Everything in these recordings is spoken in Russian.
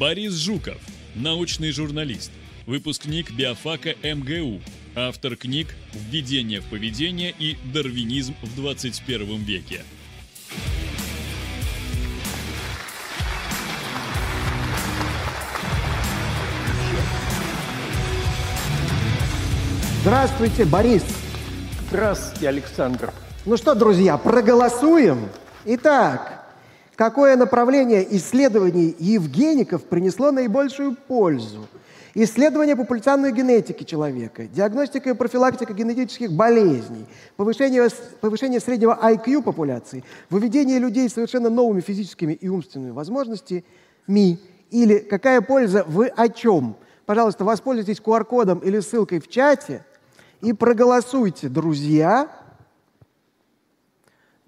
Борис Жуков, научный журналист, выпускник биофака МГУ, автор книг «Введение в поведение» и «Дарвинизм в 21 веке». Здравствуйте, Борис. Здравствуйте, Александр. Ну что, друзья, проголосуем? Итак, какое направление исследований евгеников принесло наибольшую пользу? Исследование популяционной генетики человека, диагностика и профилактика генетических болезней, повышение, повышение среднего IQ популяции, выведение людей с совершенно новыми физическими и умственными возможностями или какая польза вы о чем? Пожалуйста, воспользуйтесь QR-кодом или ссылкой в чате и проголосуйте, друзья.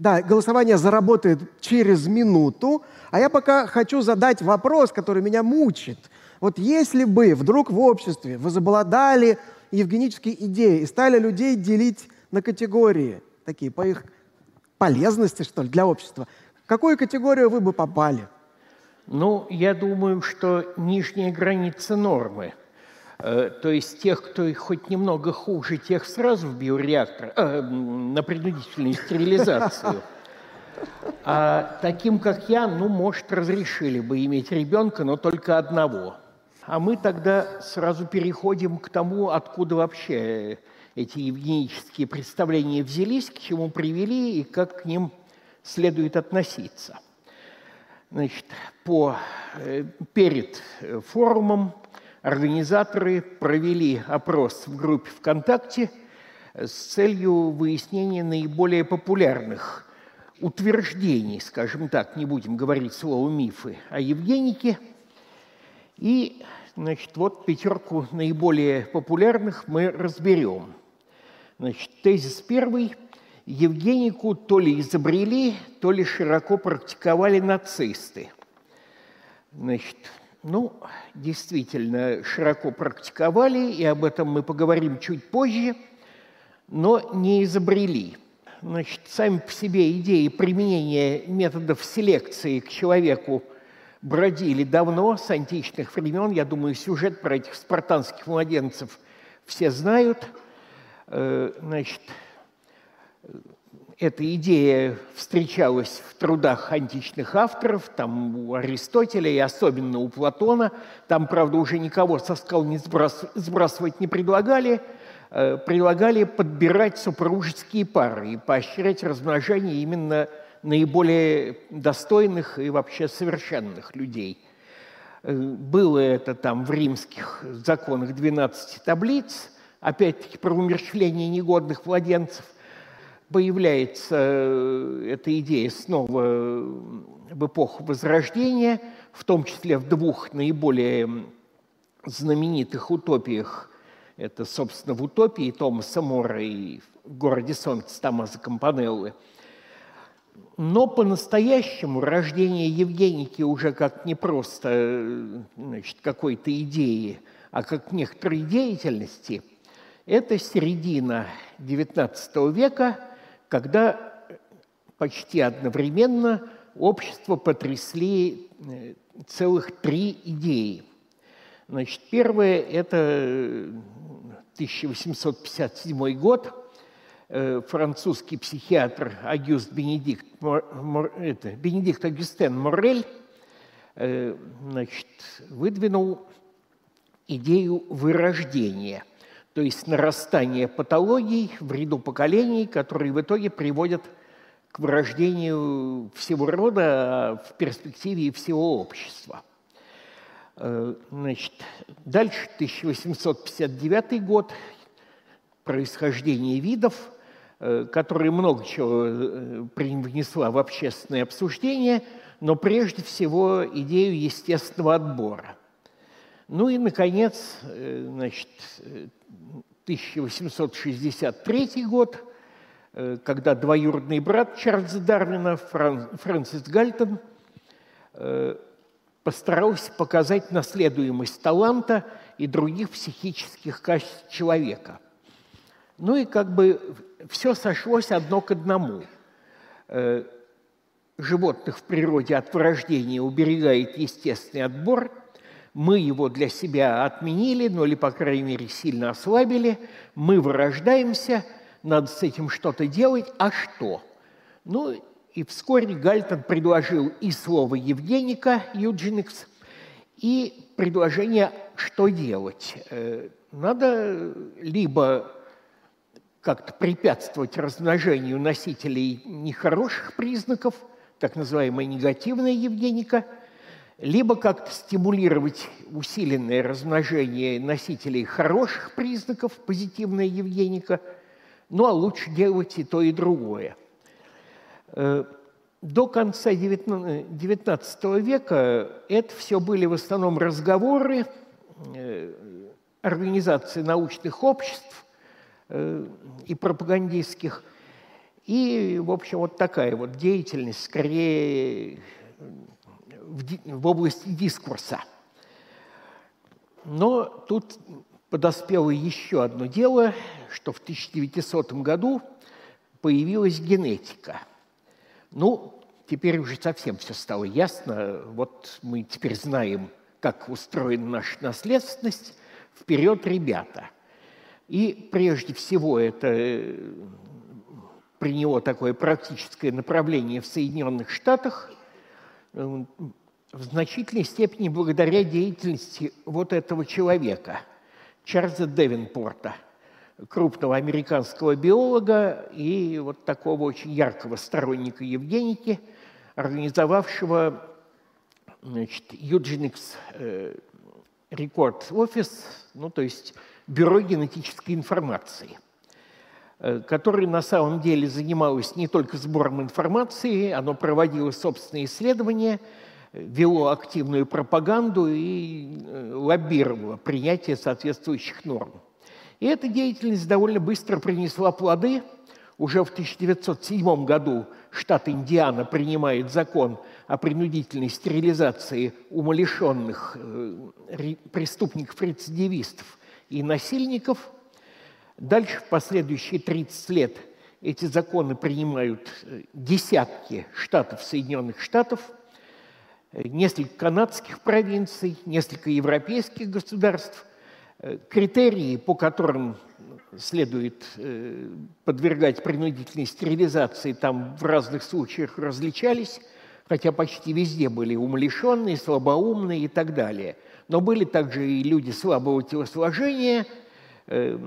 Да, голосование заработает через минуту, а я пока хочу задать вопрос, который меня мучит – вот если бы вдруг в обществе возобладали евгенические идеи и стали людей делить на категории, такие по их полезности, что ли, для общества, в какую категорию вы бы попали? Ну, я думаю, что нижняя граница нормы. Э, то есть тех, кто хоть немного хуже, тех сразу в биореактор, э, на принудительную стерилизацию. А таким, как я, ну, может, разрешили бы иметь ребенка, но только одного – а мы тогда сразу переходим к тому, откуда вообще эти евгенические представления взялись, к чему привели и как к ним следует относиться. Значит, по, э, перед форумом организаторы провели опрос в группе ВКонтакте с целью выяснения наиболее популярных утверждений, скажем так, не будем говорить слово «мифы», о Евгенике – и, значит, вот пятерку наиболее популярных мы разберем. Значит, тезис первый. Евгенику то ли изобрели, то ли широко практиковали нацисты. Значит, ну, действительно, широко практиковали, и об этом мы поговорим чуть позже, но не изобрели. Значит, сами по себе идеи применения методов селекции к человеку бродили давно, с античных времен. Я думаю, сюжет про этих спартанских младенцев все знают. Э, значит, эта идея встречалась в трудах античных авторов, там у Аристотеля и особенно у Платона. Там, правда, уже никого со скал не сбрасывать не предлагали, э, предлагали подбирать супружеские пары и поощрять размножение именно наиболее достойных и вообще совершенных людей. Э, было это там в римских законах 12 таблиц, опять-таки про умерщвление негодных младенцев. Появляется э, эта идея снова в эпоху Возрождения, в том числе в двух наиболее знаменитых утопиях. Это, собственно, в утопии Томаса Мора и в городе Солнца Томаса Кампанеллы – но по-настоящему рождение Евгеники уже как не просто значит, какой-то идеи, а как некоторой деятельности, это середина XIX века, когда почти одновременно общество потрясли э, целых три идеи. Значит, первое – это 1857 год – Э, французский психиатр Агюст Бенедикт, это, Бенедикт Агюстен Моррель э, значит, выдвинул идею вырождения, то есть нарастания патологий в ряду поколений, которые в итоге приводят к вырождению всего рода, в перспективе и всего общества. Э, значит, дальше 1859 год, происхождение видов – Э, которая много чего э, принесла в общественное обсуждение, но прежде всего идею естественного отбора. Ну и, наконец, э, значит, 1863 год, когда двоюродный брат Чарльза Дарвина, Фрэнсис Гальтон, постарался показать наследуемость таланта и других психических качеств человека. Ну и как бы все сошлось одно к одному. Э, животных в природе от вырождения уберегает естественный отбор, мы его для себя отменили, ну или, по крайней мере, сильно ослабили, мы вырождаемся, надо с этим что-то делать, а что? Ну, и вскоре Гальтон предложил и слово Евгеника, Юджиникс, и предложение, что делать. Э, надо либо как-то препятствовать размножению носителей нехороших признаков, так называемая негативная Евгеника – либо как-то стимулировать усиленное размножение носителей хороших признаков, позитивная Евгеника, ну а лучше делать и то, и другое. Э, до конца XIX века это все были в основном разговоры, э, организации научных обществ э, и пропагандистских, и, в общем, вот такая вот деятельность, скорее в, области дискурса. Но тут подоспело еще одно дело, что в 1900 году появилась генетика. Ну, теперь уже совсем все стало ясно. Вот мы теперь знаем, как устроена наша наследственность. Вперед, ребята! И прежде всего это э, приняло такое практическое направление в Соединенных Штатах в значительной степени благодаря деятельности вот этого человека, Чарльза Девинпорта, крупного американского биолога и вот такого очень яркого сторонника Евгеники, организовавшего значит, Eugenics э, Record Office, ну, то есть Бюро генетической информации, э, который на самом деле занималось не только сбором информации, оно проводило собственные исследования – вело активную пропаганду и э, лоббировало принятие соответствующих норм. И эта деятельность довольно быстро принесла плоды. Уже в 1907 году штат Индиана принимает закон о принудительной стерилизации умалишенных э, преступников-рецидивистов и насильников. Дальше, в последующие 30 лет, эти законы принимают э, десятки штатов Соединенных Штатов – несколько канадских провинций, несколько европейских государств. Э, критерии, по которым следует э, подвергать принудительной стерилизации, там в разных случаях различались, хотя почти везде были умалишенные, слабоумные и так далее. Но были также и люди слабого телосложения, э,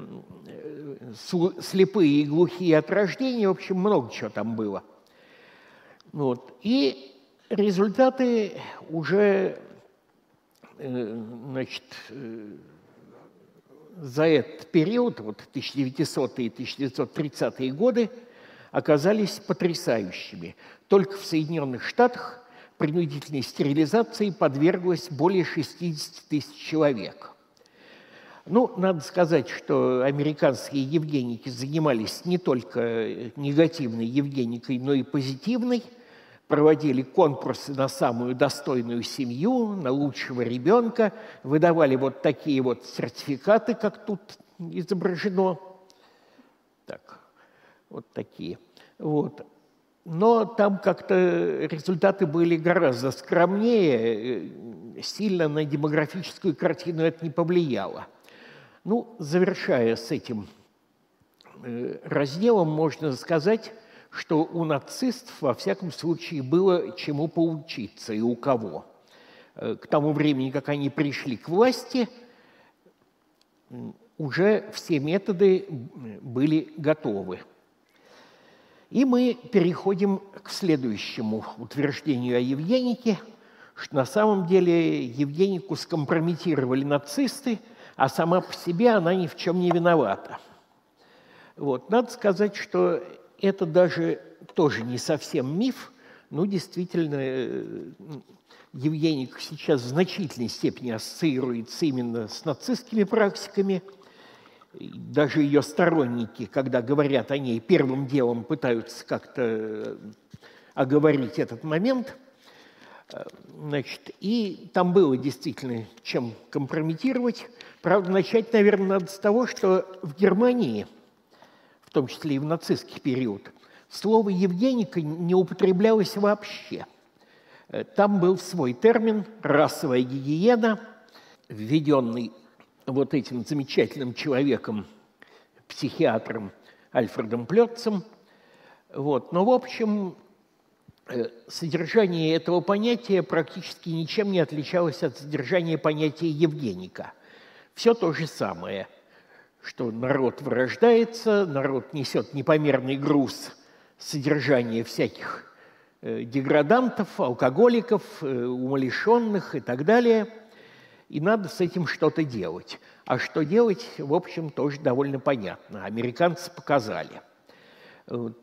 слепые и глухие от рождения, в общем, много чего там было. Вот. И Результаты уже э, значит, э, за этот период, вот 1900-е и 1930-е годы, оказались потрясающими. Только в Соединенных Штатах принудительной стерилизации подверглось более 60 тысяч человек. Ну, надо сказать, что американские евгеники занимались не только негативной евгеникой, но и позитивной – проводили конкурсы на самую достойную семью, на лучшего ребенка, выдавали вот такие вот сертификаты, как тут изображено. Так, вот такие. Вот. Но там как-то результаты были гораздо скромнее, сильно на демографическую картину это не повлияло. Ну, завершая с этим э, разделом, можно сказать, что у нацистов, во всяком случае, было чему поучиться и у кого. Э, к тому времени, как они пришли к власти, уже все методы были готовы. И мы переходим к следующему утверждению о Евгенике, что на самом деле Евгенику скомпрометировали нацисты, а сама по себе она ни в чем не виновата. Вот. Надо сказать, что это даже тоже не совсем миф, но действительно э, Евгеник сейчас в значительной степени ассоциируется именно с нацистскими практиками. Даже ее сторонники, когда говорят о ней, первым делом пытаются как-то э, оговорить этот момент. Э, значит, и там было действительно чем компрометировать. Правда, начать, наверное, надо с того, что в Германии – том числе и в нацистский период, слово «евгеника» не употреблялось вообще. Э, там был свой термин «расовая гигиена», введенный вот этим замечательным человеком, психиатром Альфредом Плетцем. Вот. Но, в общем, э, содержание этого понятия практически ничем не отличалось от содержания понятия Евгеника. Все то же самое, что народ вырождается, народ несет непомерный груз содержания всяких э, деградантов, алкоголиков, э, умалишенных и так далее – и надо с этим что-то делать. А что делать, в общем, тоже довольно понятно. Американцы показали.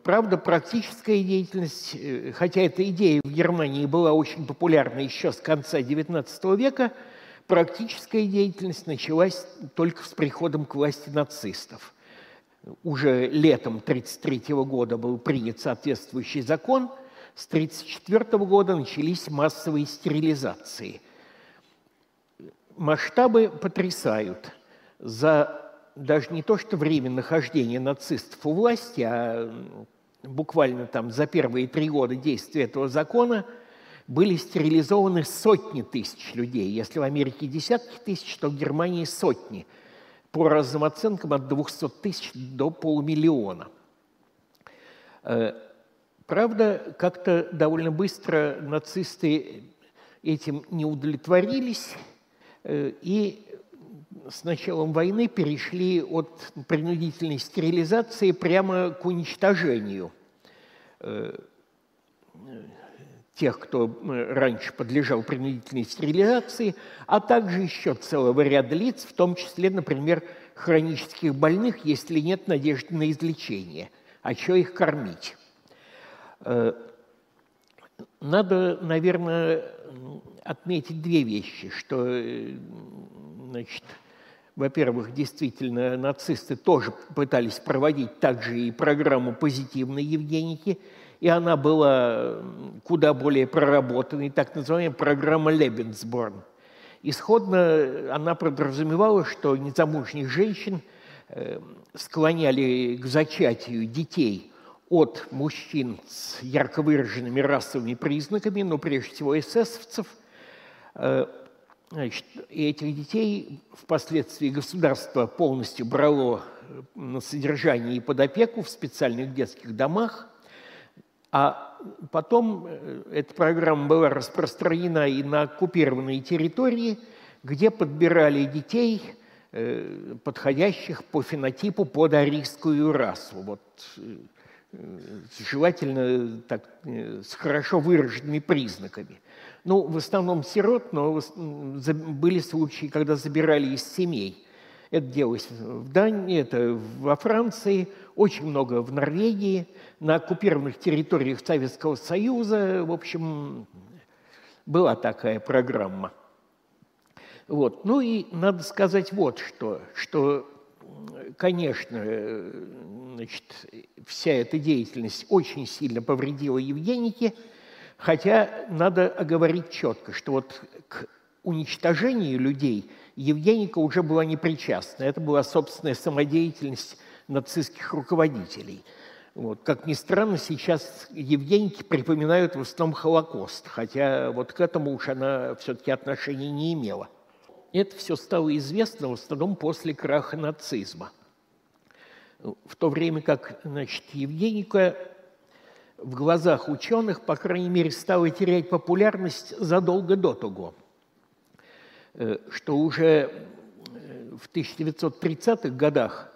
Правда, практическая деятельность, э, хотя эта идея в Германии была очень популярна еще с конца XIX века, практическая деятельность началась только с приходом к власти нацистов. Уже летом 1933 года был принят соответствующий закон, с 1934 года начались массовые стерилизации – масштабы потрясают. За даже не то, что время нахождения нацистов у власти, а буквально там за первые три года действия этого закона были стерилизованы сотни тысяч людей. Если в Америке десятки тысяч, то в Германии сотни. По разным оценкам от 200 тысяч до полумиллиона. Э, правда, как-то довольно быстро нацисты этим не удовлетворились – Э, и с началом войны перешли от принудительной стерилизации прямо к уничтожению э, тех, кто э, раньше подлежал принудительной стерилизации, а также еще целого ряда лиц, в том числе, например, хронических больных, если нет надежды на излечение. А что их кормить? Надо, наверное, отметить две вещи, что, э, значит, во-первых, действительно, нацисты тоже пытались проводить также и программу позитивной Евгеники, и она была куда более проработанной, так называемая программа Лебенсборн. Исходно она подразумевала, что незамужних женщин э, склоняли к зачатию детей от мужчин с ярко выраженными расовыми признаками, но прежде всего эсэсовцев – Э, значит, и этих детей впоследствии государство полностью брало э, на содержание и под опеку в специальных детских домах, а потом э, эта программа была распространена и на оккупированные территории, где подбирали детей, подходящих по фенотипу под арийскую расу. Вот, желательно так, с хорошо выраженными признаками – ну, в основном сирот, но были случаи, когда забирали из семей. Это делалось в Дании, это во Франции, очень много в Норвегии, на оккупированных территориях Советского Союза. В общем, была такая программа. Вот. Ну и надо сказать вот что, что, конечно, значит, вся эта деятельность очень сильно повредила Евгенике – Хотя надо оговорить четко, что вот к уничтожению людей Евгеника уже была не причастна. Это была собственная самодеятельность нацистских руководителей. Вот. Как ни странно, сейчас Евгеники припоминают в основном Холокост, хотя вот к этому уж она все-таки отношения не имела. Это все стало известно в основном после краха нацизма. В то время как значит, Евгеника в глазах ученых, по крайней мере, стала терять популярность задолго до того, что уже э, в 1930-х годах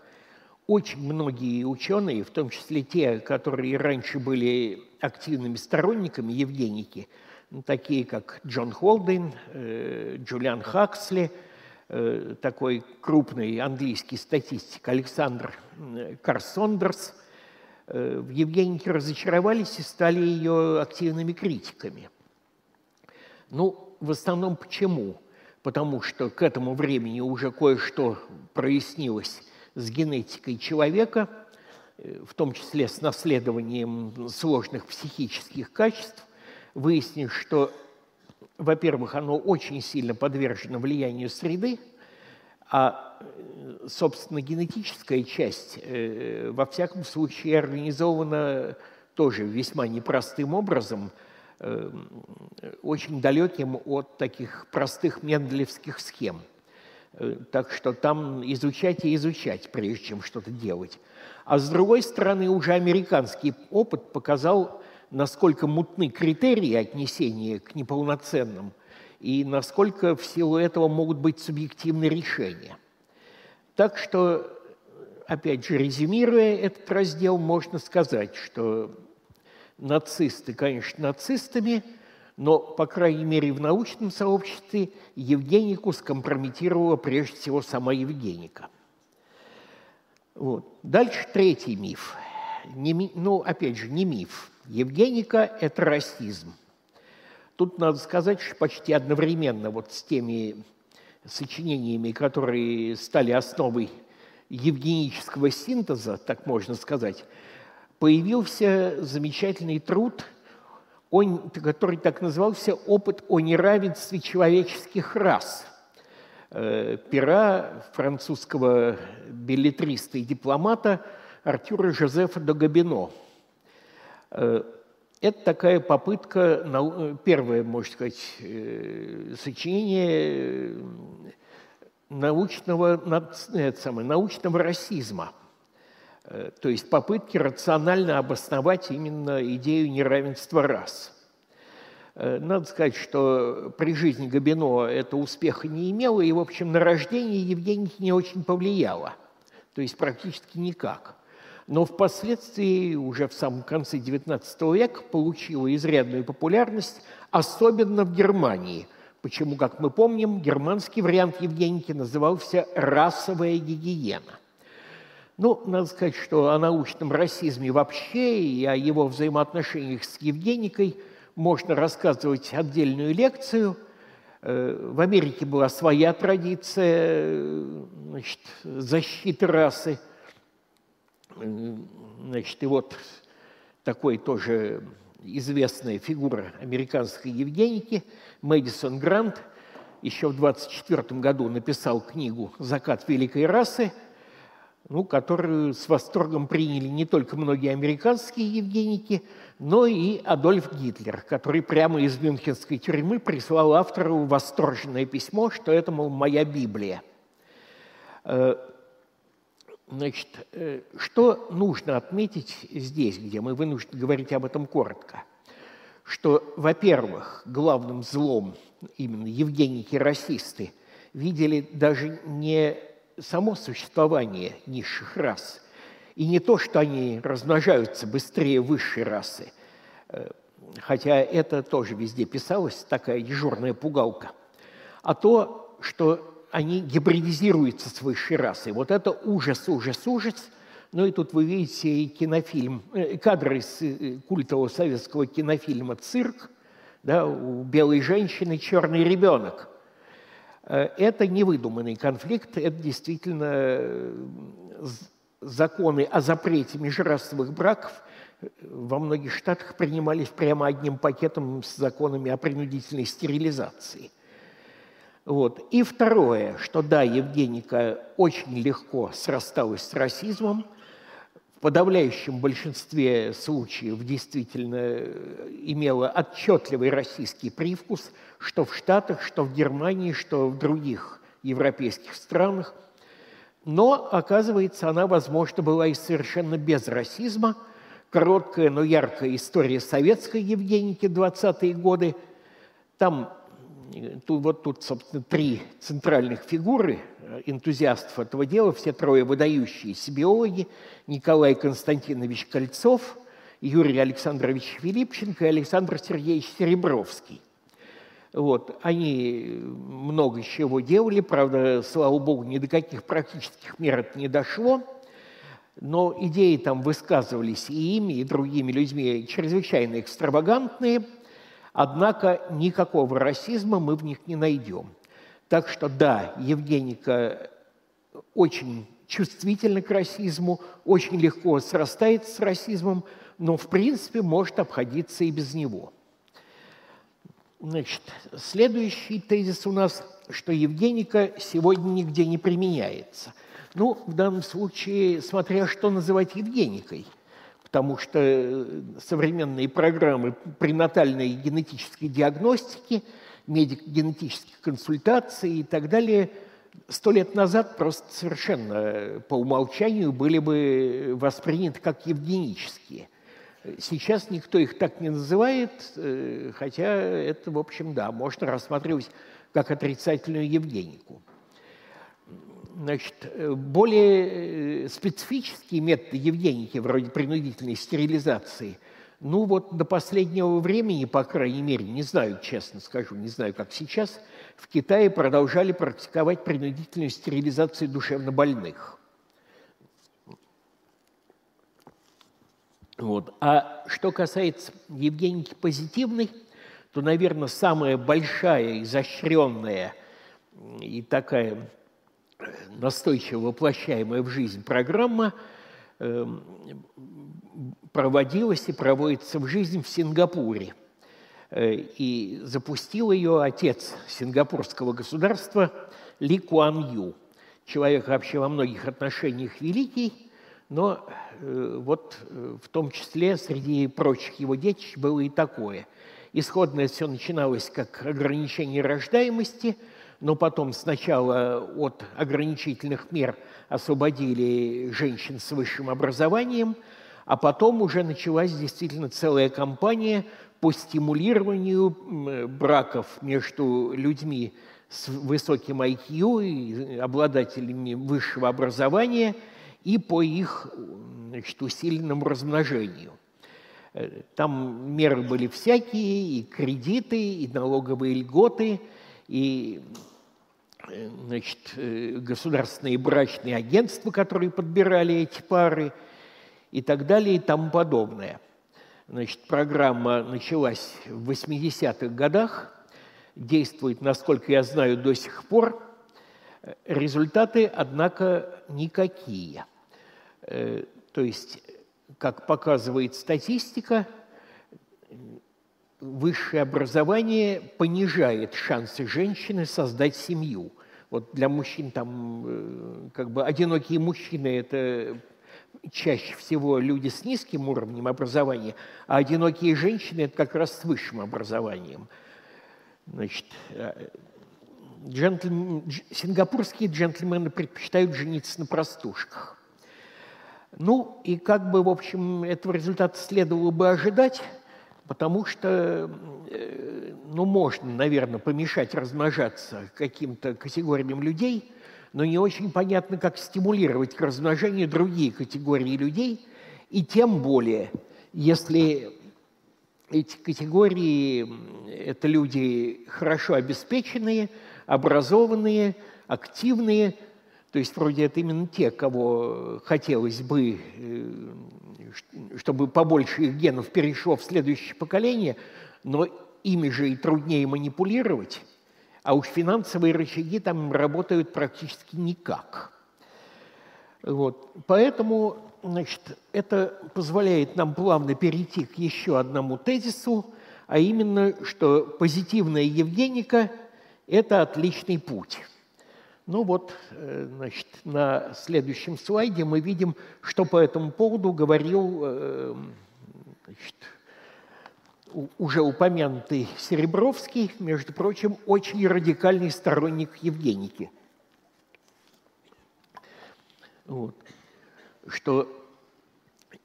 очень многие ученые, в том числе те, которые раньше были активными сторонниками Евгеники, ну, такие как Джон Холден, э, Джулиан Хаксли, такой крупный английский статистик Александр Карсондерс – Э, в Евгенике разочаровались и стали ее активными критиками. Ну, в основном почему? Потому что к этому времени уже кое-что прояснилось с генетикой человека, э, в том числе с наследованием сложных психических качеств. Выяснилось, что, во-первых, оно очень сильно подвержено влиянию среды, а, собственно, генетическая часть, э, во всяком случае, организована тоже весьма непростым образом, э, очень далеким от таких простых менделевских схем. Э, так что там изучать и изучать, прежде чем что-то делать. А с другой стороны, уже американский опыт показал, насколько мутны критерии отнесения к неполноценным и насколько в силу этого могут быть субъективные решения. Так что, опять же, резюмируя этот раздел, можно сказать, что нацисты, конечно, нацистами, но, по крайней мере, в научном сообществе Евгенику скомпрометировала прежде всего сама Евгеника. Вот. Дальше третий миф. Не, ну, опять же, не миф. Евгеника – это расизм. Тут надо сказать, что почти одновременно вот с теми сочинениями, которые стали основой евгенического синтеза, так можно сказать, появился замечательный труд, который так назывался «Опыт о неравенстве человеческих рас», э, пера французского билетриста и дипломата Артюра Жозефа Догабино. Э, это такая попытка, первое, можно сказать, э, сочинение научного, самое, научного расизма – Э, то есть попытки рационально обосновать именно идею неравенства рас. Э, надо сказать, что при жизни Габино это успеха не имело, и, в общем, на рождение Евгеники не очень повлияло, то есть практически никак. Но впоследствии, уже в самом конце XIX века, получила изрядную популярность, особенно в Германии. Почему, как мы помним, германский вариант Евгеники назывался «расовая гигиена». Ну, надо сказать, что о научном расизме вообще и о его взаимоотношениях с Евгеникой можно рассказывать отдельную лекцию. Э, в Америке была своя традиция значит, защиты расы. Значит, и вот такой тоже известная фигура американской Евгеники, Мэдисон Грант, еще в 24 году написал книгу «Закат великой расы», ну, которую с восторгом приняли не только многие американские евгеники, но и Адольф Гитлер, который прямо из мюнхенской тюрьмы прислал автору восторженное письмо, что это, мол, моя Библия. Э, значит, э, что нужно отметить здесь, где мы вынуждены говорить об этом коротко? Что, во-первых, главным злом именно евгеники-расисты видели даже не само существование низших рас. И не то, что они размножаются быстрее высшей расы, э, хотя это тоже везде писалось, такая дежурная пугалка, а то, что они гибридизируются с высшей расой. Вот это ужас, ужас, ужас. Ну и тут вы видите и кинофильм, э, кадры из э, культового советского кинофильма «Цирк», да, у белой женщины черный ребенок – это не выдуманный конфликт, это действительно э, законы о запрете межрасовых браков э, во многих штатах принимались прямо одним пакетом с законами о принудительной стерилизации. Вот. И второе, что да, Евгеника очень легко срасталась с расизмом, в подавляющем большинстве случаев действительно имела отчетливый российский привкус – что в Штатах, что в Германии, что в других европейских странах. Но, оказывается, она, возможно, была и совершенно без расизма. Короткая, но яркая история советской Евгеники 20-е годы. Там тут, вот тут, собственно, три центральных фигуры энтузиастов этого дела, все трое выдающиеся биологи, Николай Константинович Кольцов, Юрий Александрович Филипченко и Александр Сергеевич Серебровский. Вот. Они много чего делали, правда, слава богу, ни до каких практических мер это не дошло, но идеи там высказывались и ими, и другими людьми чрезвычайно экстравагантные, однако никакого расизма мы в них не найдем. Так что да, Евгеника очень чувствительна к расизму, очень легко срастается с расизмом, но в принципе может обходиться и без него – Значит, следующий тезис у нас, что Евгеника сегодня нигде не применяется. Ну, в данном случае, смотря что называть Евгеникой, потому что э, современные программы пренатальной генетической диагностики, медико-генетических консультаций и так далее сто лет назад просто совершенно по умолчанию были бы восприняты как евгенические. Сейчас никто их так не называет, э, хотя это, в общем, да, можно рассматривать как отрицательную евгенику. Значит, более э, специфические методы евгеники, вроде принудительной стерилизации, ну вот до последнего времени, по крайней мере, не знаю, честно скажу, не знаю, как сейчас – в Китае продолжали практиковать принудительную стерилизацию душевнобольных. Вот. А что касается Евгеники позитивной, то, наверное, самая большая, изощренная и такая настойчиво воплощаемая в жизнь программа э, проводилась и проводится в жизнь в Сингапуре – Э, и запустил ее отец сингапурского государства Ли Куан Ю. Человек вообще во многих отношениях великий, но э, вот э, в том числе среди прочих его детищ было и такое. Исходно все начиналось как ограничение рождаемости, но потом сначала от ограничительных мер освободили женщин с высшим образованием, а потом уже началась действительно целая кампания – по стимулированию браков между людьми с высоким IQ и обладателями высшего образования и по их значит, усиленному размножению. Э, там меры были всякие, и кредиты, и налоговые льготы, и э, значит, э, государственные брачные агентства, которые подбирали эти пары, и так далее, и тому подобное – Значит, программа началась в 80-х годах, действует, насколько я знаю, до сих пор. Результаты, однако, никакие. Э, то есть, как показывает статистика, высшее образование понижает шансы женщины создать семью. Вот для мужчин там э, как бы одинокие мужчины – это чаще всего люди с низким уровнем образования, а одинокие женщины – это как раз с высшим образованием. Значит, э, джентльмен, сингапурские джентльмены предпочитают жениться на простушках. Ну, и как бы, в общем, этого результата следовало бы ожидать, потому что, э, ну, можно, наверное, помешать размножаться каким-то категориям людей – но не очень понятно, как стимулировать к размножению другие категории людей, и тем более, если эти категории – это люди хорошо обеспеченные, образованные, активные, то есть вроде это именно те, кого хотелось бы, э, чтобы побольше их генов перешло в следующее поколение, но ими же и труднее манипулировать – а уж финансовые рычаги там работают практически никак. Вот. Поэтому значит, это позволяет нам плавно перейти к еще одному тезису, а именно, что позитивная Евгеника – это отличный путь. Ну вот, э, значит, на следующем слайде мы видим, что по этому поводу говорил э, значит, уже упомянутый Серебровский, между прочим, очень радикальный сторонник Евгеники. Вот. Что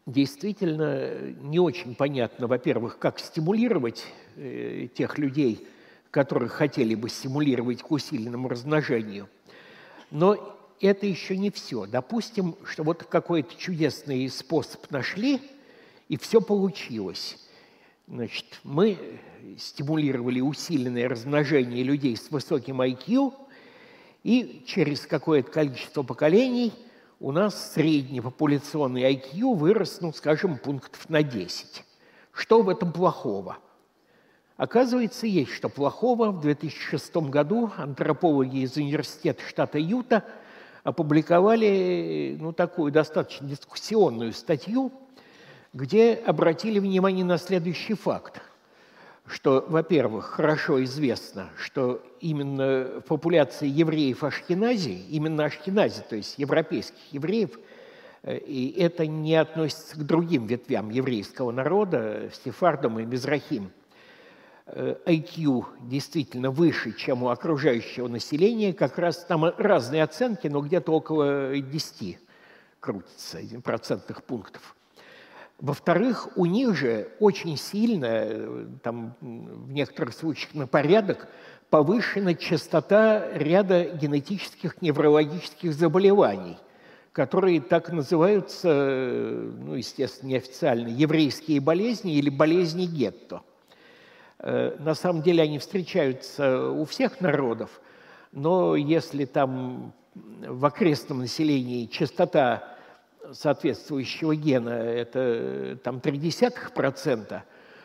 действительно не очень понятно, во-первых, как стимулировать э, тех людей, которых хотели бы стимулировать к усиленному размножению. Но это еще не все. Допустим, что вот какой-то чудесный способ нашли, и все получилось. Значит, мы стимулировали усиленное размножение людей с высоким IQ, и через какое-то количество поколений у нас средний популяционный IQ вырос, ну, скажем, пунктов на 10. Что в этом плохого? Оказывается, есть что плохого. В 2006 году антропологи из университета штата Юта опубликовали ну, такую достаточно дискуссионную статью где обратили внимание на следующий факт, что, во-первых, хорошо известно, что именно в популяции евреев Ашкенази, именно Ашкенази, то есть европейских евреев, э, и это не относится к другим ветвям еврейского народа, сефардам и мизрахим, IQ действительно выше, чем у окружающего населения, как раз там разные оценки, но где-то около 10 крутится процентных пунктов. Во-вторых, у них же очень сильно, там в некоторых случаях на порядок, повышена частота ряда генетических неврологических заболеваний, которые так называются, ну, естественно, неофициально, еврейские болезни или болезни гетто. Э, на самом деле они встречаются у всех народов, но если там в окрестном населении частота соответствующего гена это там 0,3%,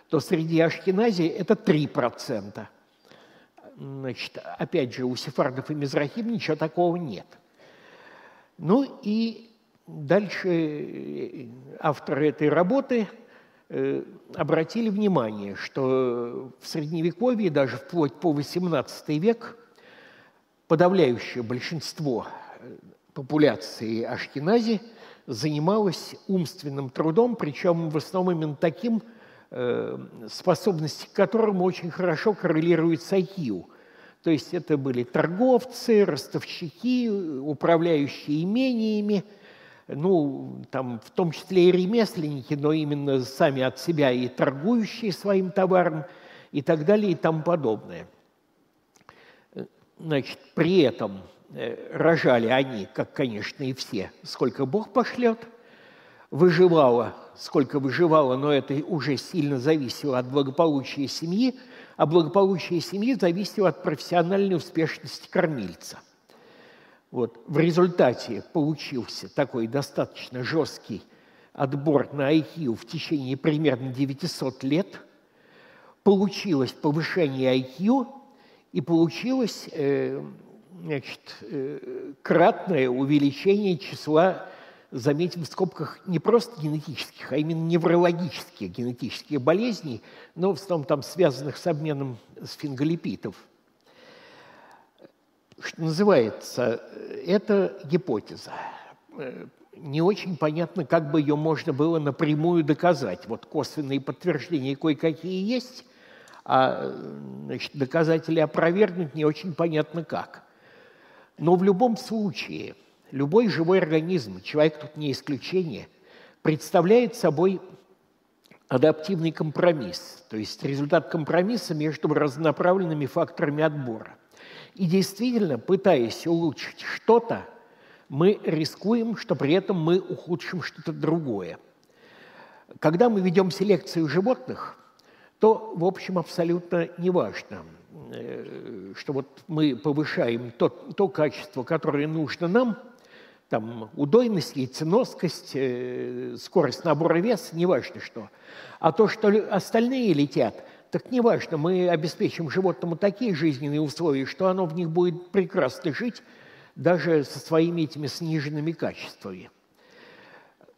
то среди ашкенази это 3%. Значит, опять же, у сефардов и мизрахим ничего такого нет. Ну и дальше э, авторы этой работы э, обратили внимание, что в Средневековье, даже вплоть по XVIII век, подавляющее большинство э, популяции Ашкенази занималось умственным трудом, причем в основном именно таким, э, способности к которому очень хорошо коррелируют с IQ. То есть это были торговцы, ростовщики, управляющие имениями, ну, там, в том числе и ремесленники, но именно сами от себя и торгующие своим товаром и так далее и тому подобное. Значит, при этом э, рожали они, как, конечно, и все, сколько Бог пошлет, выживало, сколько выживало, но это уже сильно зависело от благополучия семьи, а благополучие семьи зависело от профессиональной успешности кормильца. Вот. В результате получился такой достаточно жесткий отбор на IQ в течение примерно 900 лет. Получилось повышение IQ и получилось э, значит, э, кратное увеличение числа, заметим в скобках, не просто генетических, а именно неврологических генетических болезней, но в основном там связанных с обменом сфинголипидов. Что называется, это гипотеза. Э, не очень понятно, как бы ее можно было напрямую доказать. Вот косвенные подтверждения кое-какие есть – а значит, доказать или опровергнуть не очень понятно как. Но в любом случае, любой живой организм, человек тут не исключение, представляет собой адаптивный компромисс, то есть результат компромисса между разнонаправленными факторами отбора. И действительно, пытаясь улучшить что-то, мы рискуем, что при этом мы ухудшим что-то другое. Когда мы ведем селекцию животных – то, в общем, абсолютно неважно, э, что вот мы повышаем то, то качество, которое нужно нам, там, удойность, яйценоскость, э, скорость набора веса, неважно что. А то, что остальные летят, так неважно, мы обеспечим животному такие жизненные условия, что оно в них будет прекрасно жить, даже со своими этими сниженными качествами.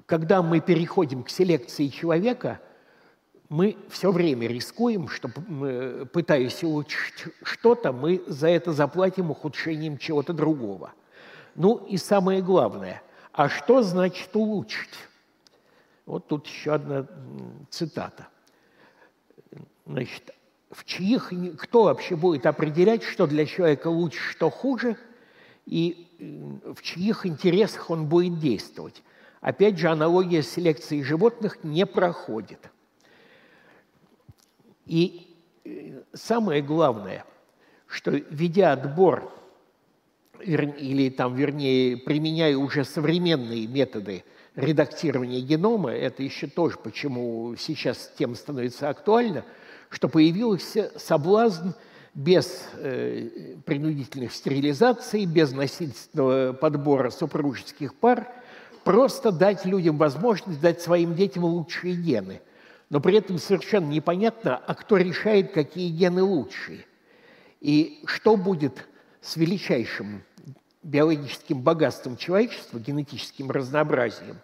Когда мы переходим к селекции человека – мы все время рискуем, что, пытаясь улучшить что-то, мы за это заплатим ухудшением чего-то другого. Ну и самое главное, а что значит улучшить? Вот тут еще одна цитата. Значит, в чьих, кто вообще будет определять, что для человека лучше, что хуже, и в чьих интересах он будет действовать? Опять же, аналогия с селекцией животных не проходит – и э, самое главное, что ведя отбор, или там, вернее, применяя уже современные методы редактирования генома, это еще тоже почему сейчас тема становится актуальна, что появился соблазн без э, принудительных стерилизаций, без насильственного подбора супружеских пар, просто дать людям возможность дать своим детям лучшие гены – но при этом совершенно непонятно, а кто решает, какие гены лучшие. И что будет с величайшим биологическим богатством человечества, генетическим разнообразием,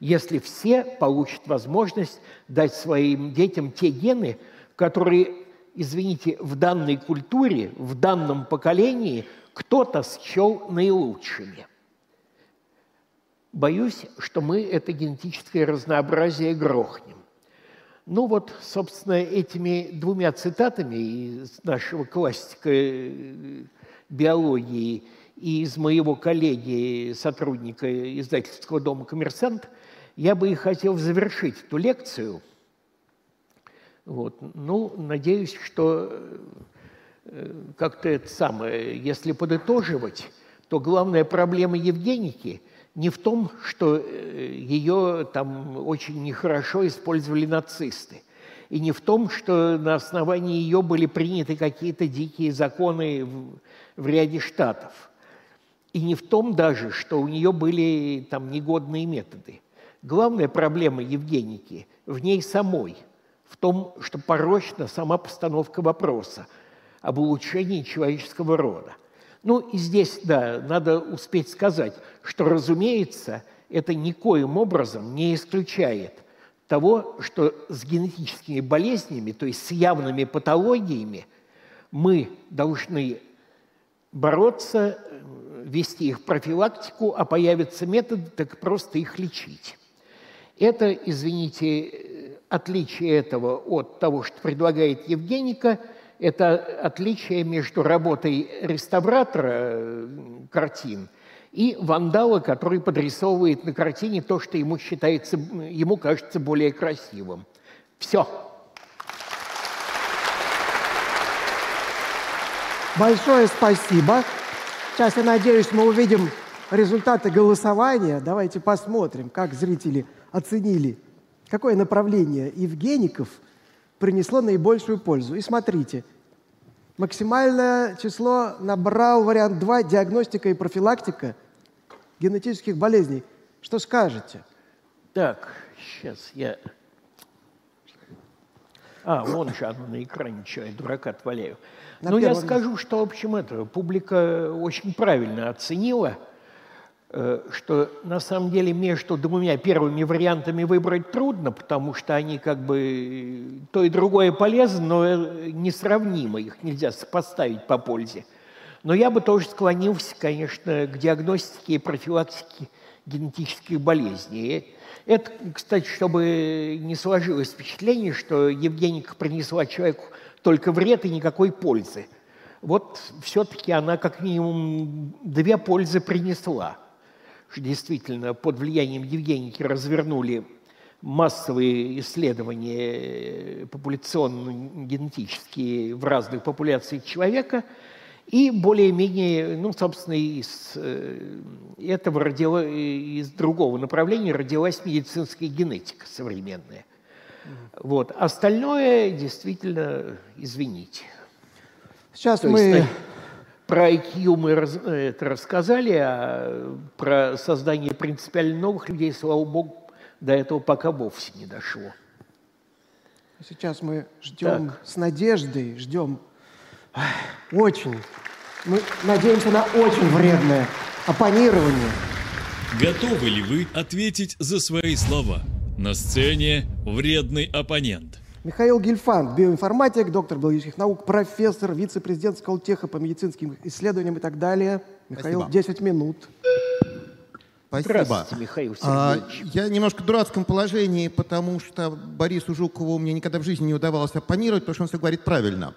если все получат возможность дать своим детям те гены, которые, извините, в данной культуре, в данном поколении кто-то счел наилучшими. Боюсь, что мы это генетическое разнообразие грохнем. Ну вот, собственно, этими двумя цитатами из нашего классика э, биологии и из моего коллеги, сотрудника издательского дома «Коммерсант», я бы и хотел завершить эту лекцию. Вот. Ну, надеюсь, что э, как-то это самое, если подытоживать, то главная проблема Евгеники – не в том, что э, ее там очень нехорошо использовали нацисты, и не в том, что на основании ее были приняты какие-то дикие законы в, в ряде штатов, и не в том даже, что у нее были там негодные методы. Главная проблема Евгеники в ней самой, в том, что порочна сама постановка вопроса об улучшении человеческого рода. Ну и здесь, да, надо успеть сказать, что, разумеется, это никоим образом не исключает того, что с генетическими болезнями, то есть с явными патологиями, мы должны бороться, вести их профилактику, а появятся методы, так просто их лечить. Это, извините, отличие этого от того, что предлагает Евгеника – это отличие между работой реставратора картин и вандала, который подрисовывает на картине то, что ему считается, ему кажется более красивым. Все. Большое спасибо. Сейчас, я надеюсь, мы увидим результаты голосования. Давайте посмотрим, как зрители оценили, какое направление Евгеников – принесло наибольшую пользу. И смотрите, максимальное число набрал вариант 2 – диагностика и профилактика генетических болезней. Что скажете? Так, сейчас я... А, вон же оно на экране, что я дурака отваляю. На ну, я скажу, что, в общем, это публика очень правильно оценила – что на самом деле между двумя первыми вариантами выбрать трудно, потому что они как бы то и другое полезно, но э, несравнимо, их нельзя сопоставить по пользе. Но я бы тоже склонился, конечно, к диагностике и профилактике генетических болезней. Это, кстати, чтобы не сложилось впечатление, что Евгеника принесла человеку только вред и никакой пользы. Вот все-таки она как минимум две пользы принесла – действительно под влиянием Евгеники развернули массовые исследования популяционно-генетические в разных популяциях человека, и более-менее, ну, собственно, из э, этого родила, из другого направления родилась медицинская генетика современная. Вот. Остальное действительно, извините. Сейчас То мы... Есть, про IQ мы раз, это рассказали, а про создание принципиально новых людей, слава богу, до этого пока вовсе не дошло. Сейчас мы ждем так. с надеждой, ждем очень, мы надеемся на очень вредное оппонирование. Готовы ли вы ответить за свои слова? На сцене вредный оппонент. Михаил Гельфанд, биоинформатик, доктор биологических наук, профессор, вице-президент Сколтеха по медицинским исследованиям и так далее. Михаил, Спасибо. 10 минут. Спасибо. Здравствуйте, Михаил а, Я немножко в дурацком положении, потому что Борису Жукову мне никогда в жизни не удавалось оппонировать, потому что он все говорит правильно.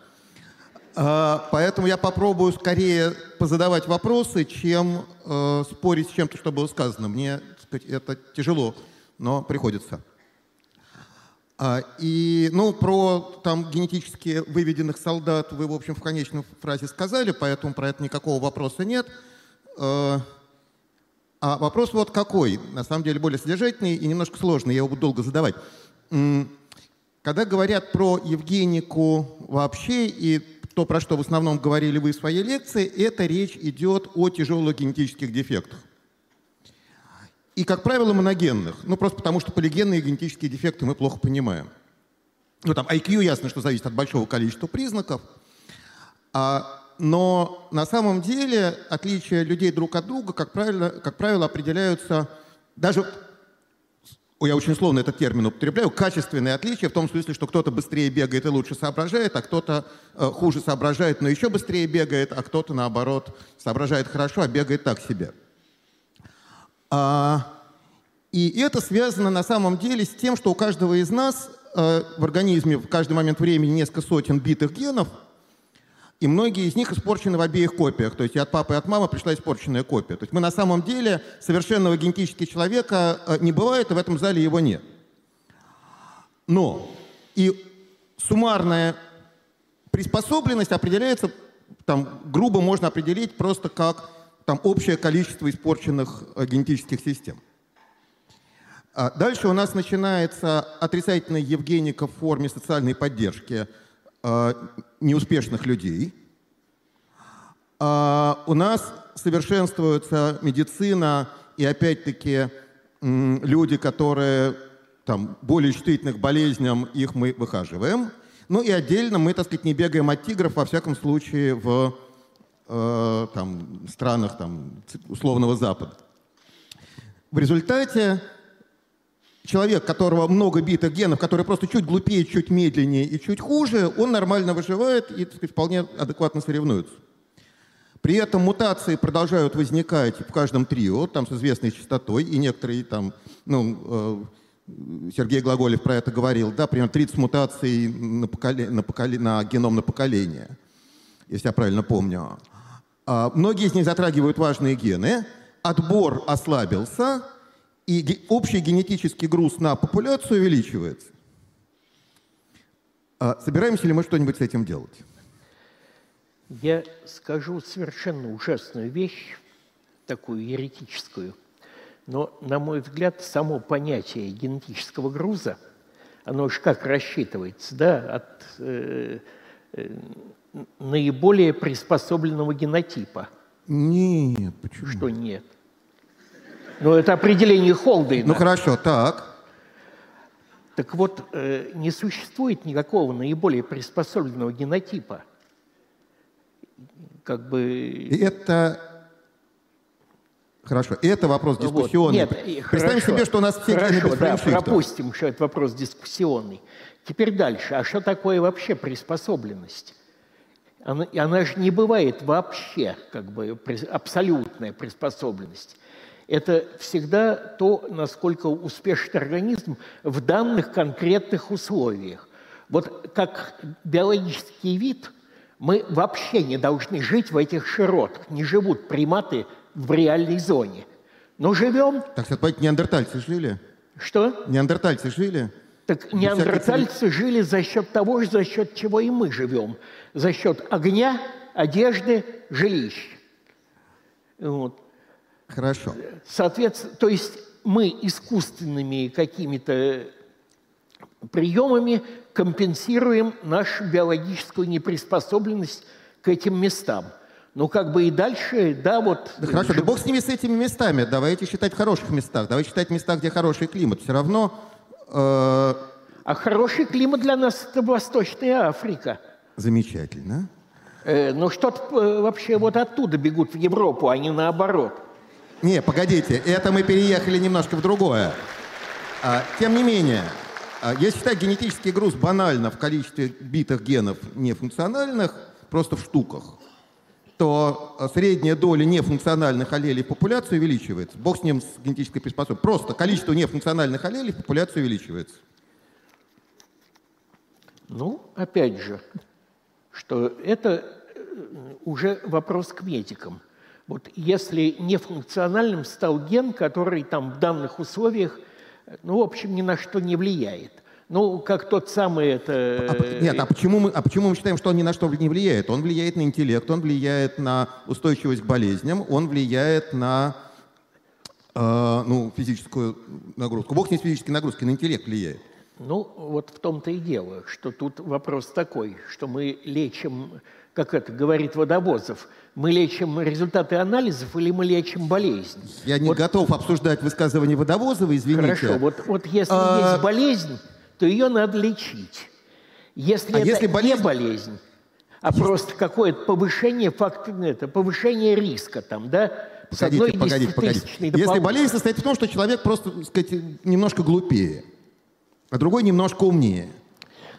А, поэтому я попробую скорее позадавать вопросы, чем э, спорить с чем-то, что было сказано. Мне сказать, это тяжело, но приходится. А, и, ну, про там генетически выведенных солдат вы, в общем, в конечной фразе сказали, поэтому про это никакого вопроса нет. А, а вопрос вот какой, на самом деле более содержательный и немножко сложный, я его буду долго задавать. Когда говорят про Евгенику вообще и то, про что в основном говорили вы в своей лекции, это речь идет о тяжелых генетических дефектах. И, как правило, моногенных. Ну, просто потому что полигенные генетические дефекты мы плохо понимаем. Ну, там IQ ясно, что зависит от большого количества признаков. А, но на самом деле отличия людей друг от друга, как правило, как правило определяются даже я очень словно этот термин употребляю, качественные отличия в том смысле, что кто-то быстрее бегает и лучше соображает, а кто-то э, хуже соображает, но еще быстрее бегает, а кто-то, наоборот, соображает хорошо, а бегает так себе. А, и это связано на самом деле с тем, что у каждого из нас э, в организме в каждый момент времени несколько сотен битых генов, и многие из них испорчены в обеих копиях. То есть и от папы, и от мамы пришла испорченная копия. То есть мы на самом деле совершенного генетически человека э, не бывает, и в этом зале его нет. Но и суммарная приспособленность определяется, там, грубо можно определить просто как там, общее количество испорченных э, генетических систем. А дальше у нас начинается отрицательная Евгеника в форме социальной поддержки э, неуспешных людей. А у нас совершенствуется медицина, и опять-таки люди, которые там, более чувствительных болезням, их мы выхаживаем. Ну и отдельно мы, так сказать, не бегаем от тигров, во всяком случае, в э, там, странах там, условного Запада. В результате человек, которого много битых генов, который просто чуть глупее, чуть медленнее и чуть хуже, он нормально выживает и сказать, вполне адекватно соревнуется. При этом мутации продолжают возникать в каждом трио, там с известной частотой, и некоторые там, ну, э, Сергей Глаголев про это говорил, да, примерно 30 мутаций на, поколе, на, поколе, на геном на поколение, если я правильно помню. А, многие из них затрагивают важные гены, отбор ослабился, и общий генетический груз на популяцию увеличивается. А собираемся ли мы что-нибудь с этим делать? Я скажу совершенно ужасную вещь, такую еретическую, но, на мой взгляд, само понятие генетического груза, оно уж как рассчитывается, да, от э, э, наиболее приспособленного генотипа. Нет, почему? Что нет? Ну, это определение Холдейна. Ну, хорошо, так. Так вот, э, не существует никакого наиболее приспособленного генотипа. Как бы... Это Хорошо, это вопрос дискуссионный. Вот. Нет, Представим хорошо, себе, что у нас все хорошо, да, пропустим, что это вопрос дискуссионный. Теперь дальше. А что такое вообще приспособленность? Она, она же не бывает вообще, как бы, абсолютная приспособленность это всегда то, насколько успешен организм в данных конкретных условиях. Вот как биологический вид мы вообще не должны жить в этих широтах. Не живут приматы в реальной зоне. Но живем... Так сказать, неандертальцы жили? Что? Неандертальцы жили? Так неандертальцы жили за счет того же, за счет чего и мы живем. За счет огня, одежды, жилищ. Вот. Хорошо. Соответственно, то есть мы искусственными какими-то приемами компенсируем нашу биологическую неприспособленность к этим местам. Ну, как бы и дальше, да, вот... Да хорошо, да бог с ними, с этими местами. Давайте считать в хороших местах. Давайте считать места, где хороший климат. Все равно... Э... А хороший климат для нас – это Восточная Африка. Замечательно. Э, ну, что-то э, вообще вот оттуда бегут в Европу, а не наоборот. Не, погодите, это мы переехали немножко в другое. А, тем не менее, а, если считать генетический груз банально в количестве битых генов нефункциональных, просто в штуках, то а, средняя доля нефункциональных аллелей в популяции увеличивается. Бог с ним, с генетической приспособой. Просто количество нефункциональных аллелей в популяции увеличивается. Ну, опять же, что это э, уже вопрос к медикам. Вот если нефункциональным стал ген, который там в данных условиях, ну, в общем, ни на что не влияет. Ну, как тот самый это... А, нет, а почему, мы, а почему мы считаем, что он ни на что не влияет? Он влияет на интеллект, он влияет на устойчивость к болезням, он влияет на э, ну, физическую нагрузку. Бог не с физической нагрузкой, на интеллект влияет. Ну, вот в том-то и дело, что тут вопрос такой, что мы лечим, как это говорит Водовозов, мы лечим результаты анализов или мы лечим болезнь? Я не вот... готов обсуждать высказывание Водовозова, извините. Хорошо, вот, вот если а... есть болезнь, то ее надо лечить. Если а это если болезнь... не болезнь, а есть... просто какое-то повышение, факт, это, повышение риска там, да, погодите, погодите, погодите. Если болезнь состоит в том, что человек просто, так сказать, немножко глупее, а другой немножко умнее –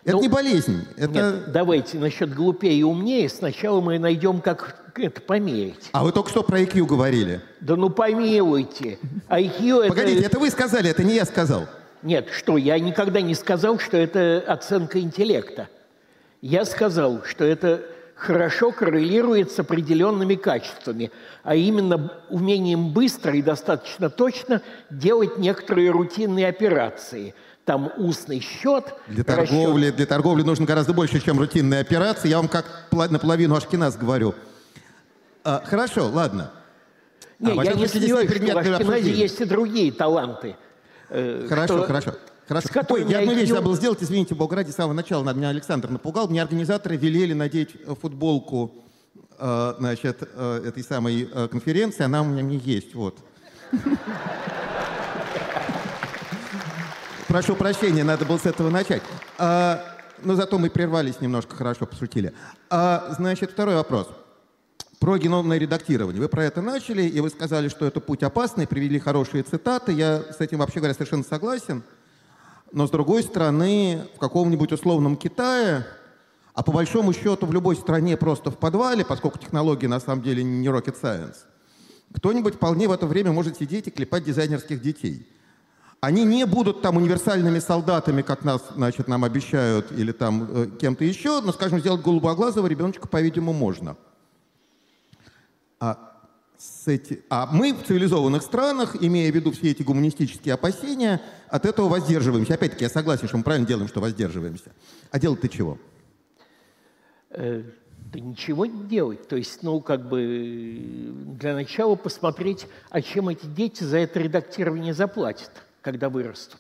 это ну, не болезнь. Это... Нет, давайте насчет глупее и умнее. Сначала мы найдем, как это померить. А вы только что про IQ говорили. Да ну помилуйте. IQ это... Погодите, это вы сказали, это не я сказал. Нет, что, я никогда не сказал, что это оценка интеллекта. Я сказал, что это хорошо коррелирует с определенными качествами, а именно умением быстро и достаточно точно делать некоторые рутинные операции. Там устный счет. Для торговли, расчет. для торговли нужно гораздо больше, чем рутинные операции. Я вам как наполовину Ашкиназ говорю. А, хорошо, ладно. Не, а, я не сомневаюсь, что в Ашкеназе есть и другие таланты. Э, хорошо, что... хорошо. Хорошо. Ой, я одну вещь забыл сделать, извините, Бог ради, с самого начала надо меня Александр напугал. Мне организаторы велели надеть э, футболку э, значит, э, этой самой э, конференции, она у меня не есть, вот. Прошу прощения, надо было с этого начать. А, но зато мы прервались немножко, хорошо пошутили. А, значит, второй вопрос. Про геномное редактирование. Вы про это начали, и вы сказали, что это путь опасный, привели хорошие цитаты. Я с этим, вообще говоря, совершенно согласен. Но, с другой стороны, в каком-нибудь условном Китае, а по большому счету в любой стране просто в подвале, поскольку технологии на самом деле не rocket science, кто-нибудь вполне в это время может сидеть и клепать дизайнерских детей. Они не будут там универсальными солдатами, как нас, значит, нам обещают, или там э, кем-то еще, но, скажем, сделать голубоглазого ребеночка, по-видимому, можно. А с эти... А мы в цивилизованных странах, имея в виду все эти гуманистические опасения, от этого воздерживаемся. Опять-таки, я согласен, что мы правильно делаем, что воздерживаемся. А делать-то чего? Э, да ничего не делать. То есть, ну, как бы для начала посмотреть, а чем эти дети за это редактирование заплатят, когда вырастут.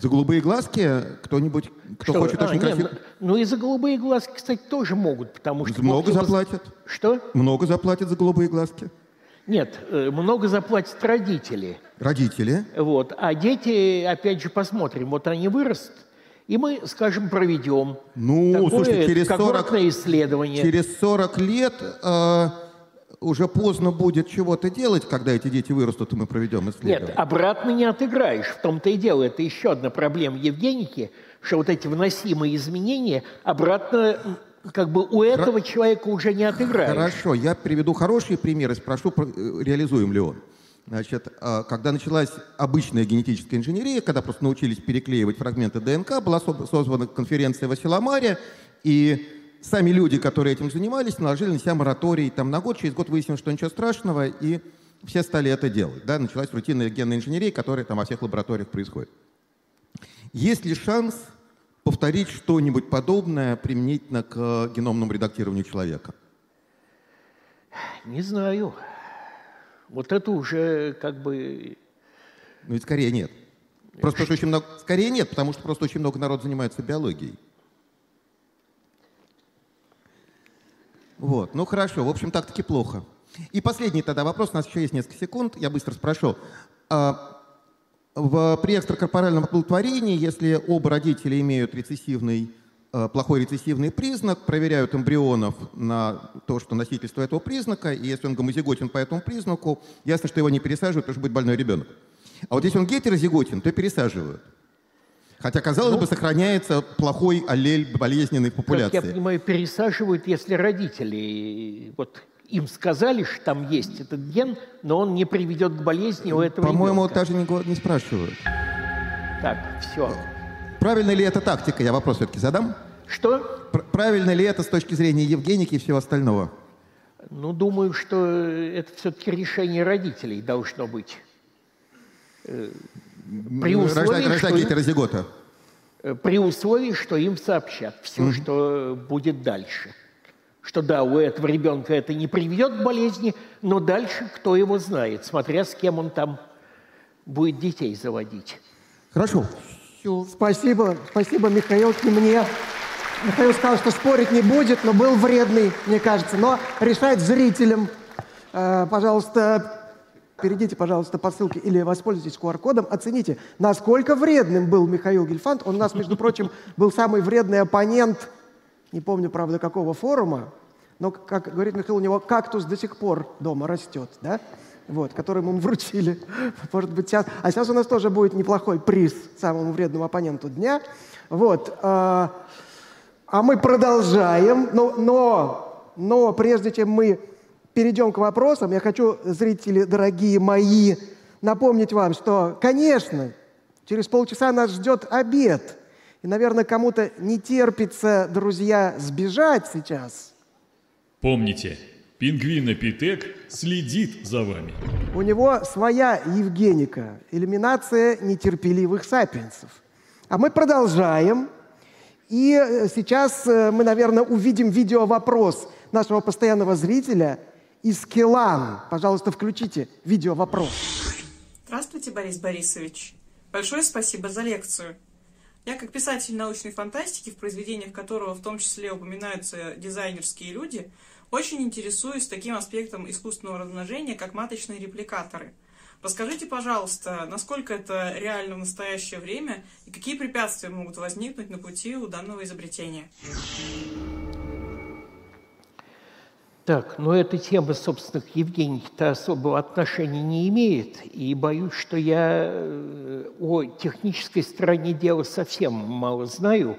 За голубые глазки кто-нибудь, кто что? хочет а, очень красиво... Ну, ну и за голубые глазки, кстати, тоже могут, потому что... Много заплатят. Что? Много заплатят за голубые глазки. Нет, э, много заплатят родители. Родители? Вот. А дети, опять же, посмотрим. Вот они вырастут, и мы, скажем, проведем ну, такое слушайте, через 40, исследование. Через 40 лет э, уже поздно будет чего-то делать, когда эти дети вырастут, и мы проведем исследование. Нет, обратно не отыграешь. В том-то и дело. Это еще одна проблема Евгеники, что вот эти вносимые изменения обратно как бы у этого Хра... человека уже не отыграешь. Хорошо, я приведу хорошие примеры, спрошу, э, реализуем ли он. Значит, а, когда началась обычная генетическая инженерия, когда просто научились переклеивать фрагменты ДНК, была создана конференция в Асиламаре, и сами люди, которые этим занимались, наложили на себя мораторий там, на год. Через год выяснилось, что ничего страшного, и все стали это делать. Да? Началась рутинная генная инженерия, которая там во всех лабораториях происходит. Есть ли шанс повторить что-нибудь подобное применительно к э, геномному редактированию человека? Не знаю. Вот это уже как бы... Ну и скорее нет. Просто что? очень много... Скорее нет, потому что просто очень много народ занимается биологией. Вот, ну хорошо, в общем, так-таки плохо. И последний тогда вопрос, у нас еще есть несколько секунд, я быстро спрошу. А, в, при экстракорпоральном оплодотворении, если оба родителя имеют рецессивный, э, плохой рецессивный признак, проверяют эмбрионов на то, что носительство этого признака, и если он гомозиготен по этому признаку, ясно, что его не пересаживают, потому что будет больной ребенок. А вот если он гетерозиготен, то пересаживают. Хотя, казалось ну, бы, сохраняется плохой аллель болезненной популяции. Как я понимаю, пересаживают, если родители вот им сказали, что там есть этот ген, но он не приведет к болезни у этого По-моему, даже не, не спрашивают. Так, все. Правильно ли это тактика? Я вопрос все-таки задам. Что? Пр правильно ли это с точки зрения Евгеники и всего остального? Ну, думаю, что это все-таки решение родителей должно быть. Э, при условии, рождать, гетерозигота. Э, при условии, что им сообщат все, mm -hmm. что будет дальше что да, у этого ребенка это не приведет к болезни, но дальше кто его знает, смотря с кем он там будет детей заводить. Хорошо. Все. Спасибо, спасибо, Михаил, не мне. Михаил сказал, что спорить не будет, но был вредный, мне кажется. Но решать зрителям. Э, пожалуйста, перейдите, пожалуйста, по ссылке или воспользуйтесь QR-кодом, оцените, насколько вредным был Михаил Гельфанд. Он у нас, между прочим, был самый вредный оппонент не помню, правда, какого форума, но, как говорит Михаил, у него кактус до сих пор дома растет, да? Вот, который мы вручили. Может быть, сейчас... А сейчас у нас тоже будет неплохой приз самому вредному оппоненту дня. Вот. А, а мы продолжаем. Но, но, но прежде чем мы перейдем к вопросам, я хочу, зрители дорогие мои, напомнить вам, что, конечно, Через полчаса нас ждет обед. И, наверное, кому-то не терпится, друзья, сбежать сейчас. Помните, пингвин-апитек следит за вами. У него своя Евгеника, элиминация нетерпеливых сапиенсов. А мы продолжаем. И э, сейчас э, мы, наверное, увидим видео-вопрос нашего постоянного зрителя из Келан. Пожалуйста, включите видео-вопрос. Здравствуйте, Борис Борисович. Большое спасибо за лекцию. Я как писатель научной фантастики, в произведениях которого в том числе упоминаются дизайнерские люди, очень интересуюсь таким аспектом искусственного размножения, как маточные репликаторы – Расскажите, пожалуйста, насколько это реально в настоящее время и какие препятствия могут возникнуть на пути у данного изобретения? Так, ну эта тема, собственно, к Евгении-то особого отношения не имеет, и боюсь, что я э, о технической стороне дела совсем мало знаю,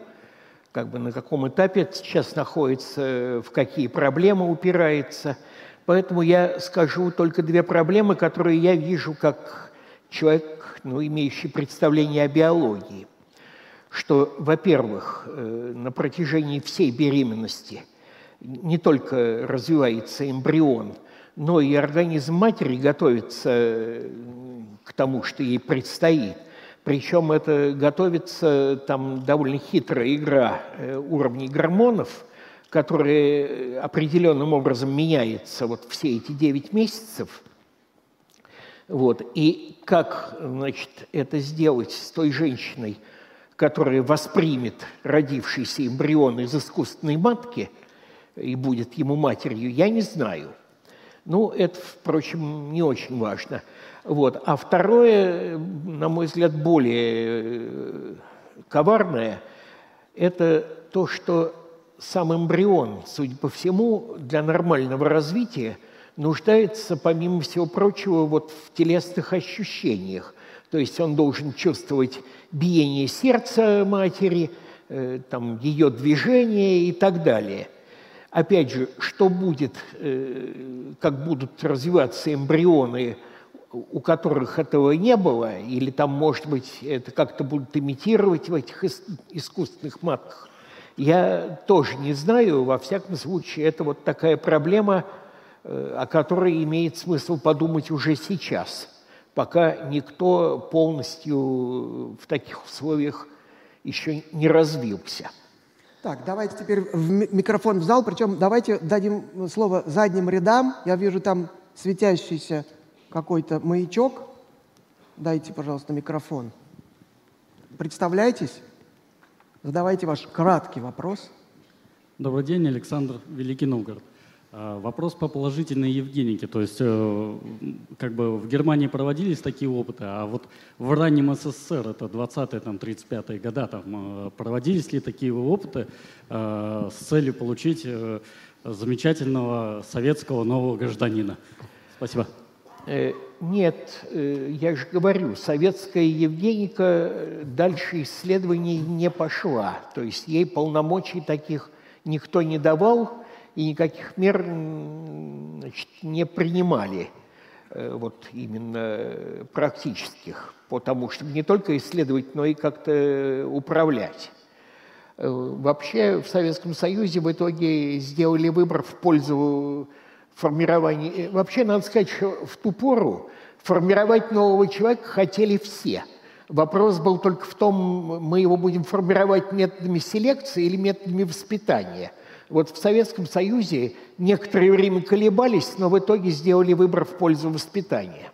как бы на каком этапе это сейчас находится, в какие проблемы упирается – Поэтому я скажу только две проблемы, которые я вижу как человек, ну, имеющий представление о биологии. Что, во-первых, э, на протяжении всей беременности не только развивается эмбрион, но и организм матери готовится э, к тому, что ей предстоит. Причем это готовится там довольно хитрая игра э, уровней гормонов – который определенным образом меняется вот все эти 9 месяцев. Вот. И как значит, это сделать с той женщиной, которая воспримет родившийся эмбрион из искусственной матки и будет ему матерью, я не знаю. Ну, это, впрочем, не очень важно. Вот. А второе, на мой взгляд, более э, коварное, это то, что сам эмбрион, судя по всему, для нормального развития нуждается, помимо всего прочего, вот в телесных ощущениях. То есть он должен чувствовать биение сердца матери, э, там, ее движение и так далее. Опять же, что будет, э, как будут развиваться эмбрионы, у которых этого не было, или там, может быть, это как-то будут имитировать в этих искусственных матках, я тоже не знаю, во всяком случае, это вот такая проблема, э, о которой имеет смысл подумать уже сейчас, пока никто полностью в таких условиях еще не развился. Так, давайте теперь в микрофон в зал, причем давайте дадим слово задним рядам. Я вижу там светящийся какой-то маячок. Дайте, пожалуйста, микрофон. Представляйтесь. Задавайте ваш краткий вопрос. Добрый день, Александр Великий Новгород. А, вопрос по положительной Евгенике. То есть, э, как бы в Германии проводились такие опыты, а вот в раннем СССР, это 20-е, там, 35-е года, там, э, проводились ли такие опыты э, с целью получить замечательного советского нового гражданина? Спасибо. Нет, э, я же говорю, советская Евгеника э, дальше исследований не пошла. То есть ей полномочий таких никто не давал и никаких мер значит, не принимали э, вот именно практических, потому что не только исследовать, но и как-то управлять. Вообще в Советском Союзе в итоге сделали выбор в пользу формирование... Э, вообще, надо сказать, что в ту пору формировать нового человека хотели все. Вопрос был только в том, мы его будем формировать методами селекции или методами воспитания. Вот в Советском Союзе некоторое время колебались, но в итоге сделали выбор в пользу воспитания.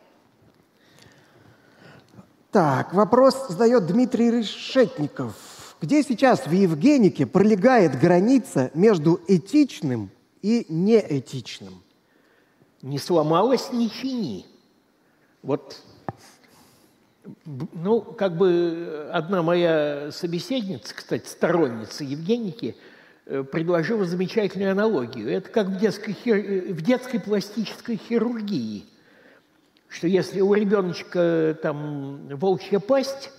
Так, вопрос задает Дмитрий Решетников. Где сейчас в Евгенике пролегает граница между этичным и неэтичным? не сломалась, не чини. Вот, ну, как бы одна моя собеседница, кстати, сторонница Евгеники, э, предложила замечательную аналогию. Это как в детской, в детской пластической хирургии, что если у ребеночка там волчья пасть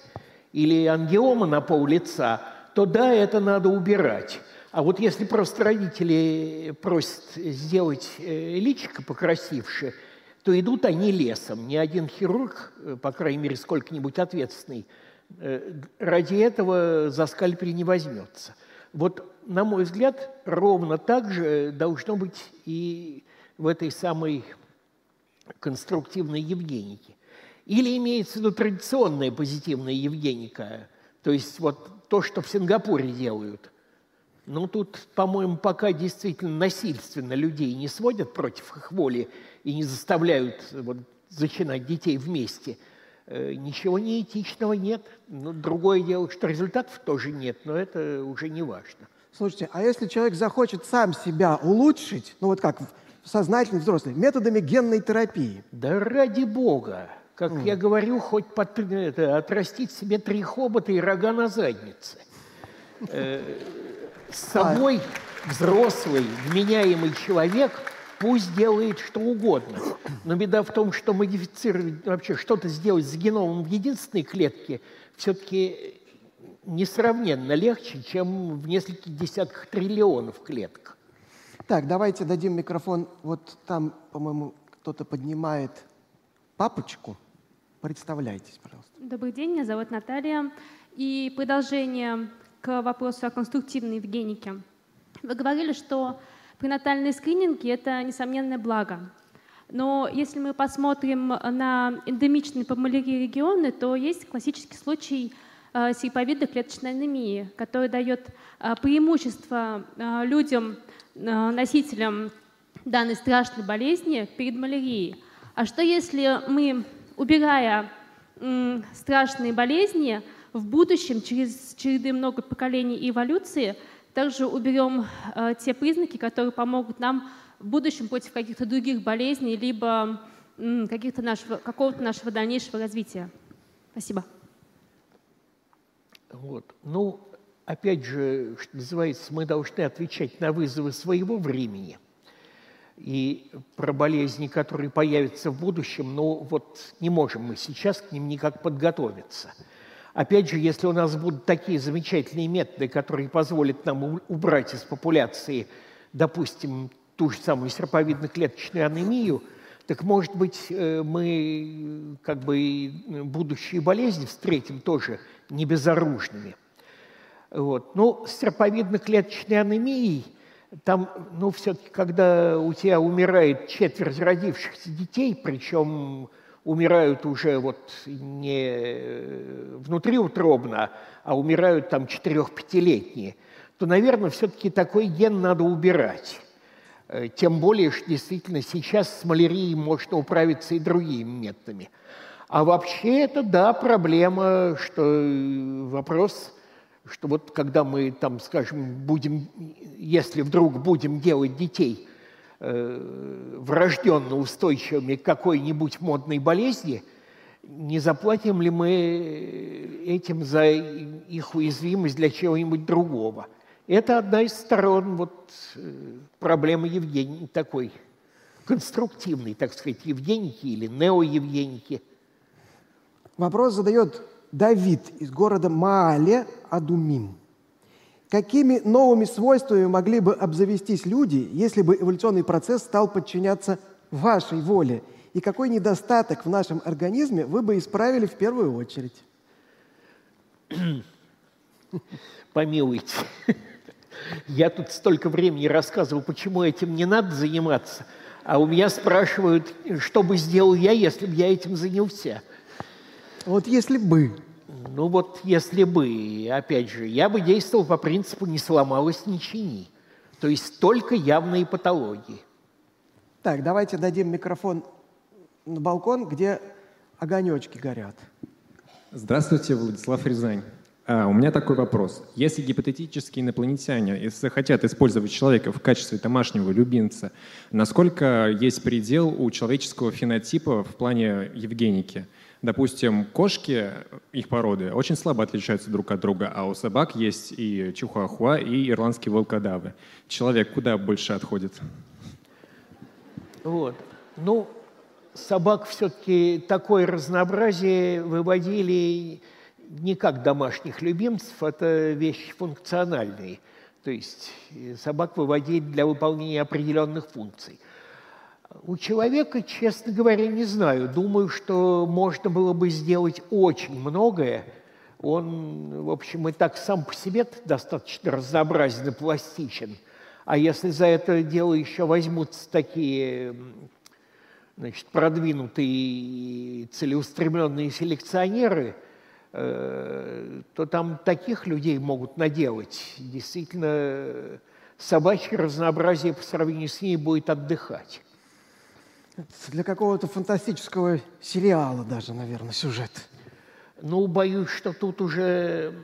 или ангиома на пол лица, то да, это надо убирать. А вот если просто родители просят сделать э, личико покрасивше, то идут они лесом. Ни один хирург, э, по крайней мере, сколько-нибудь ответственный, Э, ради этого за скальпель не возьмется. Вот, на мой взгляд, ровно так же должно быть и в этой самой конструктивной Евгенике. Или имеется в виду традиционная позитивная Евгеника, то есть вот то, что в Сингапуре делают. Ну, тут, по-моему, пока действительно насильственно людей не сводят против их воли и не заставляют вот, зачинать детей вместе. Э, ничего неэтичного нет. Но другое дело, что результатов тоже нет, но это уже не важно. Слушайте, а если человек захочет сам себя улучшить, ну вот как сознательный взрослый, методами генной терапии? Да ради бога! Как mm. я говорю, хоть под, это, отрастить себе три хобота и рога на заднице. Э, с собой взрослый, вменяемый человек пусть делает что угодно. Но беда в том, что модифицировать, вообще что-то сделать с геномом в единственной клетке все-таки несравненно легче, чем в нескольких десятках триллионов клеток. Так, давайте дадим микрофон. Вот там, по-моему, кто-то поднимает папочку. Представляйтесь, пожалуйста. Добрый день, меня зовут Наталья. И продолжение к вопросу о конструктивной Евгенике. Вы говорили, что пренатальные скрининги – это несомненное благо. Но если мы посмотрим на эндемичные по малярии регионы, то есть классический случай э, серповидной клеточной анемии, который дает э, преимущество э, людям, носителям данной страшной болезни перед малярией. А что если мы убирая страшные болезни, в будущем, через череды много поколений эволюции, также уберем те признаки, которые помогут нам в будущем против каких-то других болезней, либо каких-то нашего, какого-то нашего дальнейшего развития. Спасибо. Вот. Ну, опять же, что называется, мы должны отвечать на вызовы своего времени и про болезни, которые появятся в будущем, но вот не можем мы сейчас к ним никак подготовиться. Опять же, если у нас будут такие замечательные методы, которые позволят нам убрать из популяции, допустим, ту же самую серповидно-клеточную анемию, так, может быть, э, мы как бы будущие болезни встретим тоже не безоружными. Вот. Но с серповидно-клеточной анемией – там, ну, все-таки, когда у тебя умирает четверть родившихся детей, причем умирают уже вот не внутриутробно, а умирают там четырех-пятилетние, то, наверное, все-таки такой ген надо убирать. Э, тем более, что действительно сейчас с малярией можно управиться и другими методами. А вообще это, да, проблема, что вопрос что вот когда мы там, скажем, будем, если вдруг будем делать детей э, врожденно устойчивыми к какой-нибудь модной болезни, не заплатим ли мы этим за их уязвимость для чего-нибудь другого? Это одна из сторон вот, э, проблемы Евгении такой конструктивной, так сказать, Евгеники или неоевгеники. Вопрос задает Давид из города Маале Адумим. Какими новыми свойствами могли бы обзавестись люди, если бы эволюционный процесс стал подчиняться вашей воле? И какой недостаток в нашем организме вы бы исправили в первую очередь? Помилуйте. Я тут столько времени рассказывал, почему этим не надо заниматься, а у меня спрашивают, что бы сделал я, если бы я этим занялся – вот если бы. Ну вот если бы, опять же, я бы действовал по принципу «не сломалось, не чини». То есть только явные патологии. Так, давайте дадим микрофон на балкон, где огонечки горят. Здравствуйте, Владислав Рязань. А, у меня такой вопрос. Если гипотетические инопланетяне если хотят использовать человека в качестве домашнего любимца, насколько есть предел у человеческого фенотипа в плане Евгеники? Допустим, кошки, их породы, очень слабо отличаются друг от друга, а у собак есть и чихуахуа, и ирландские волкодавы. Человек куда больше отходит? Вот. Ну, собак все-таки такое разнообразие выводили не как домашних любимцев, это вещи функциональные. То есть собак выводили для выполнения определенных функций – у человека, честно говоря, не знаю. Думаю, что можно было бы сделать очень многое, он, в общем, и так сам по себе достаточно разнообразен и пластичен. А если за это дело еще возьмутся такие значит, продвинутые целеустремленные селекционеры, э, то там таких людей могут наделать. Действительно, собачье разнообразие по сравнению с ней будет отдыхать. Для какого-то фантастического сериала даже, наверное, сюжет. Ну, боюсь, что тут уже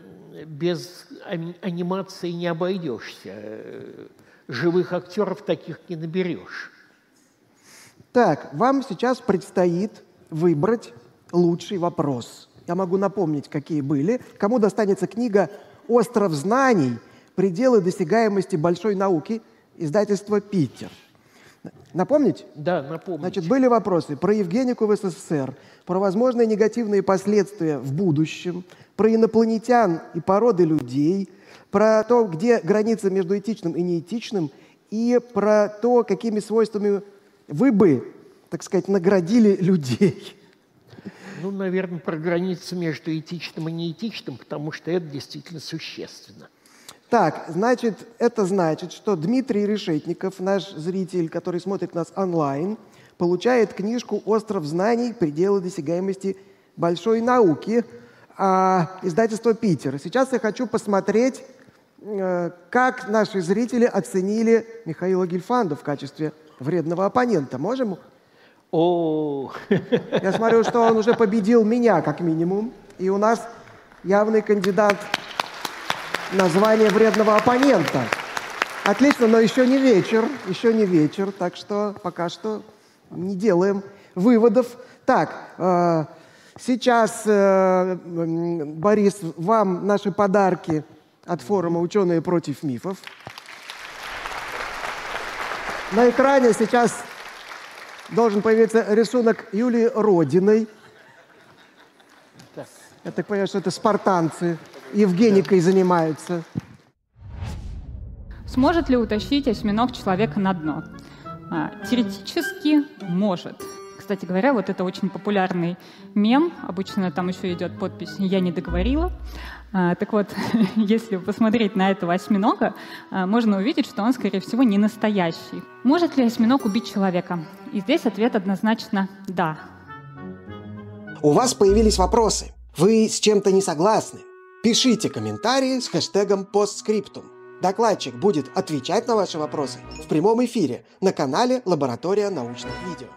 без анимации не обойдешься. Живых актеров таких не наберешь. Так, вам сейчас предстоит выбрать лучший вопрос. Я могу напомнить, какие были. Кому достанется книга «Остров знаний. Пределы досягаемости большой науки» издательства «Питер». Напомнить? Да, напомнить. Значит, были вопросы про Евгенику в СССР, про возможные негативные последствия в будущем, про инопланетян и породы людей, про то, где граница между этичным и неэтичным, и про то, какими свойствами вы бы, так сказать, наградили людей. Ну, наверное, про границу между этичным и неэтичным, потому что это действительно существенно. Так, значит, это значит, что Дмитрий Решетников, наш зритель, который смотрит нас онлайн, получает книжку «Остров знаний. Пределы досягаемости большой науки» а, издательства «Питер». Сейчас я хочу посмотреть, э, как наши зрители оценили Михаила Гельфанда в качестве вредного оппонента. Можем? О, Я смотрю, что он уже победил меня, как минимум. И у нас явный кандидат название вредного оппонента. Отлично, но еще не вечер, еще не вечер, так что пока что не делаем выводов. Так, э, сейчас, э, Борис, вам наши подарки от форума «Ученые против мифов». На экране сейчас должен появиться рисунок Юлии Родиной. Я так понимаю, что это спартанцы. Евгеникой занимаются. Сможет ли утащить осьминог человека на дно? А, теоретически может. Кстати говоря, вот это очень популярный мем. Обычно там еще идет подпись «Я не договорила». А, так вот, если посмотреть на этого осьминога, а, можно увидеть, что он, скорее всего, не настоящий. Может ли осьминог убить человека? И здесь ответ однозначно «да». У вас появились вопросы. Вы с чем-то не согласны. Пишите комментарии с хэштегом постскриптум. Докладчик будет отвечать на ваши вопросы в прямом эфире на канале «Лаборатория научных видео».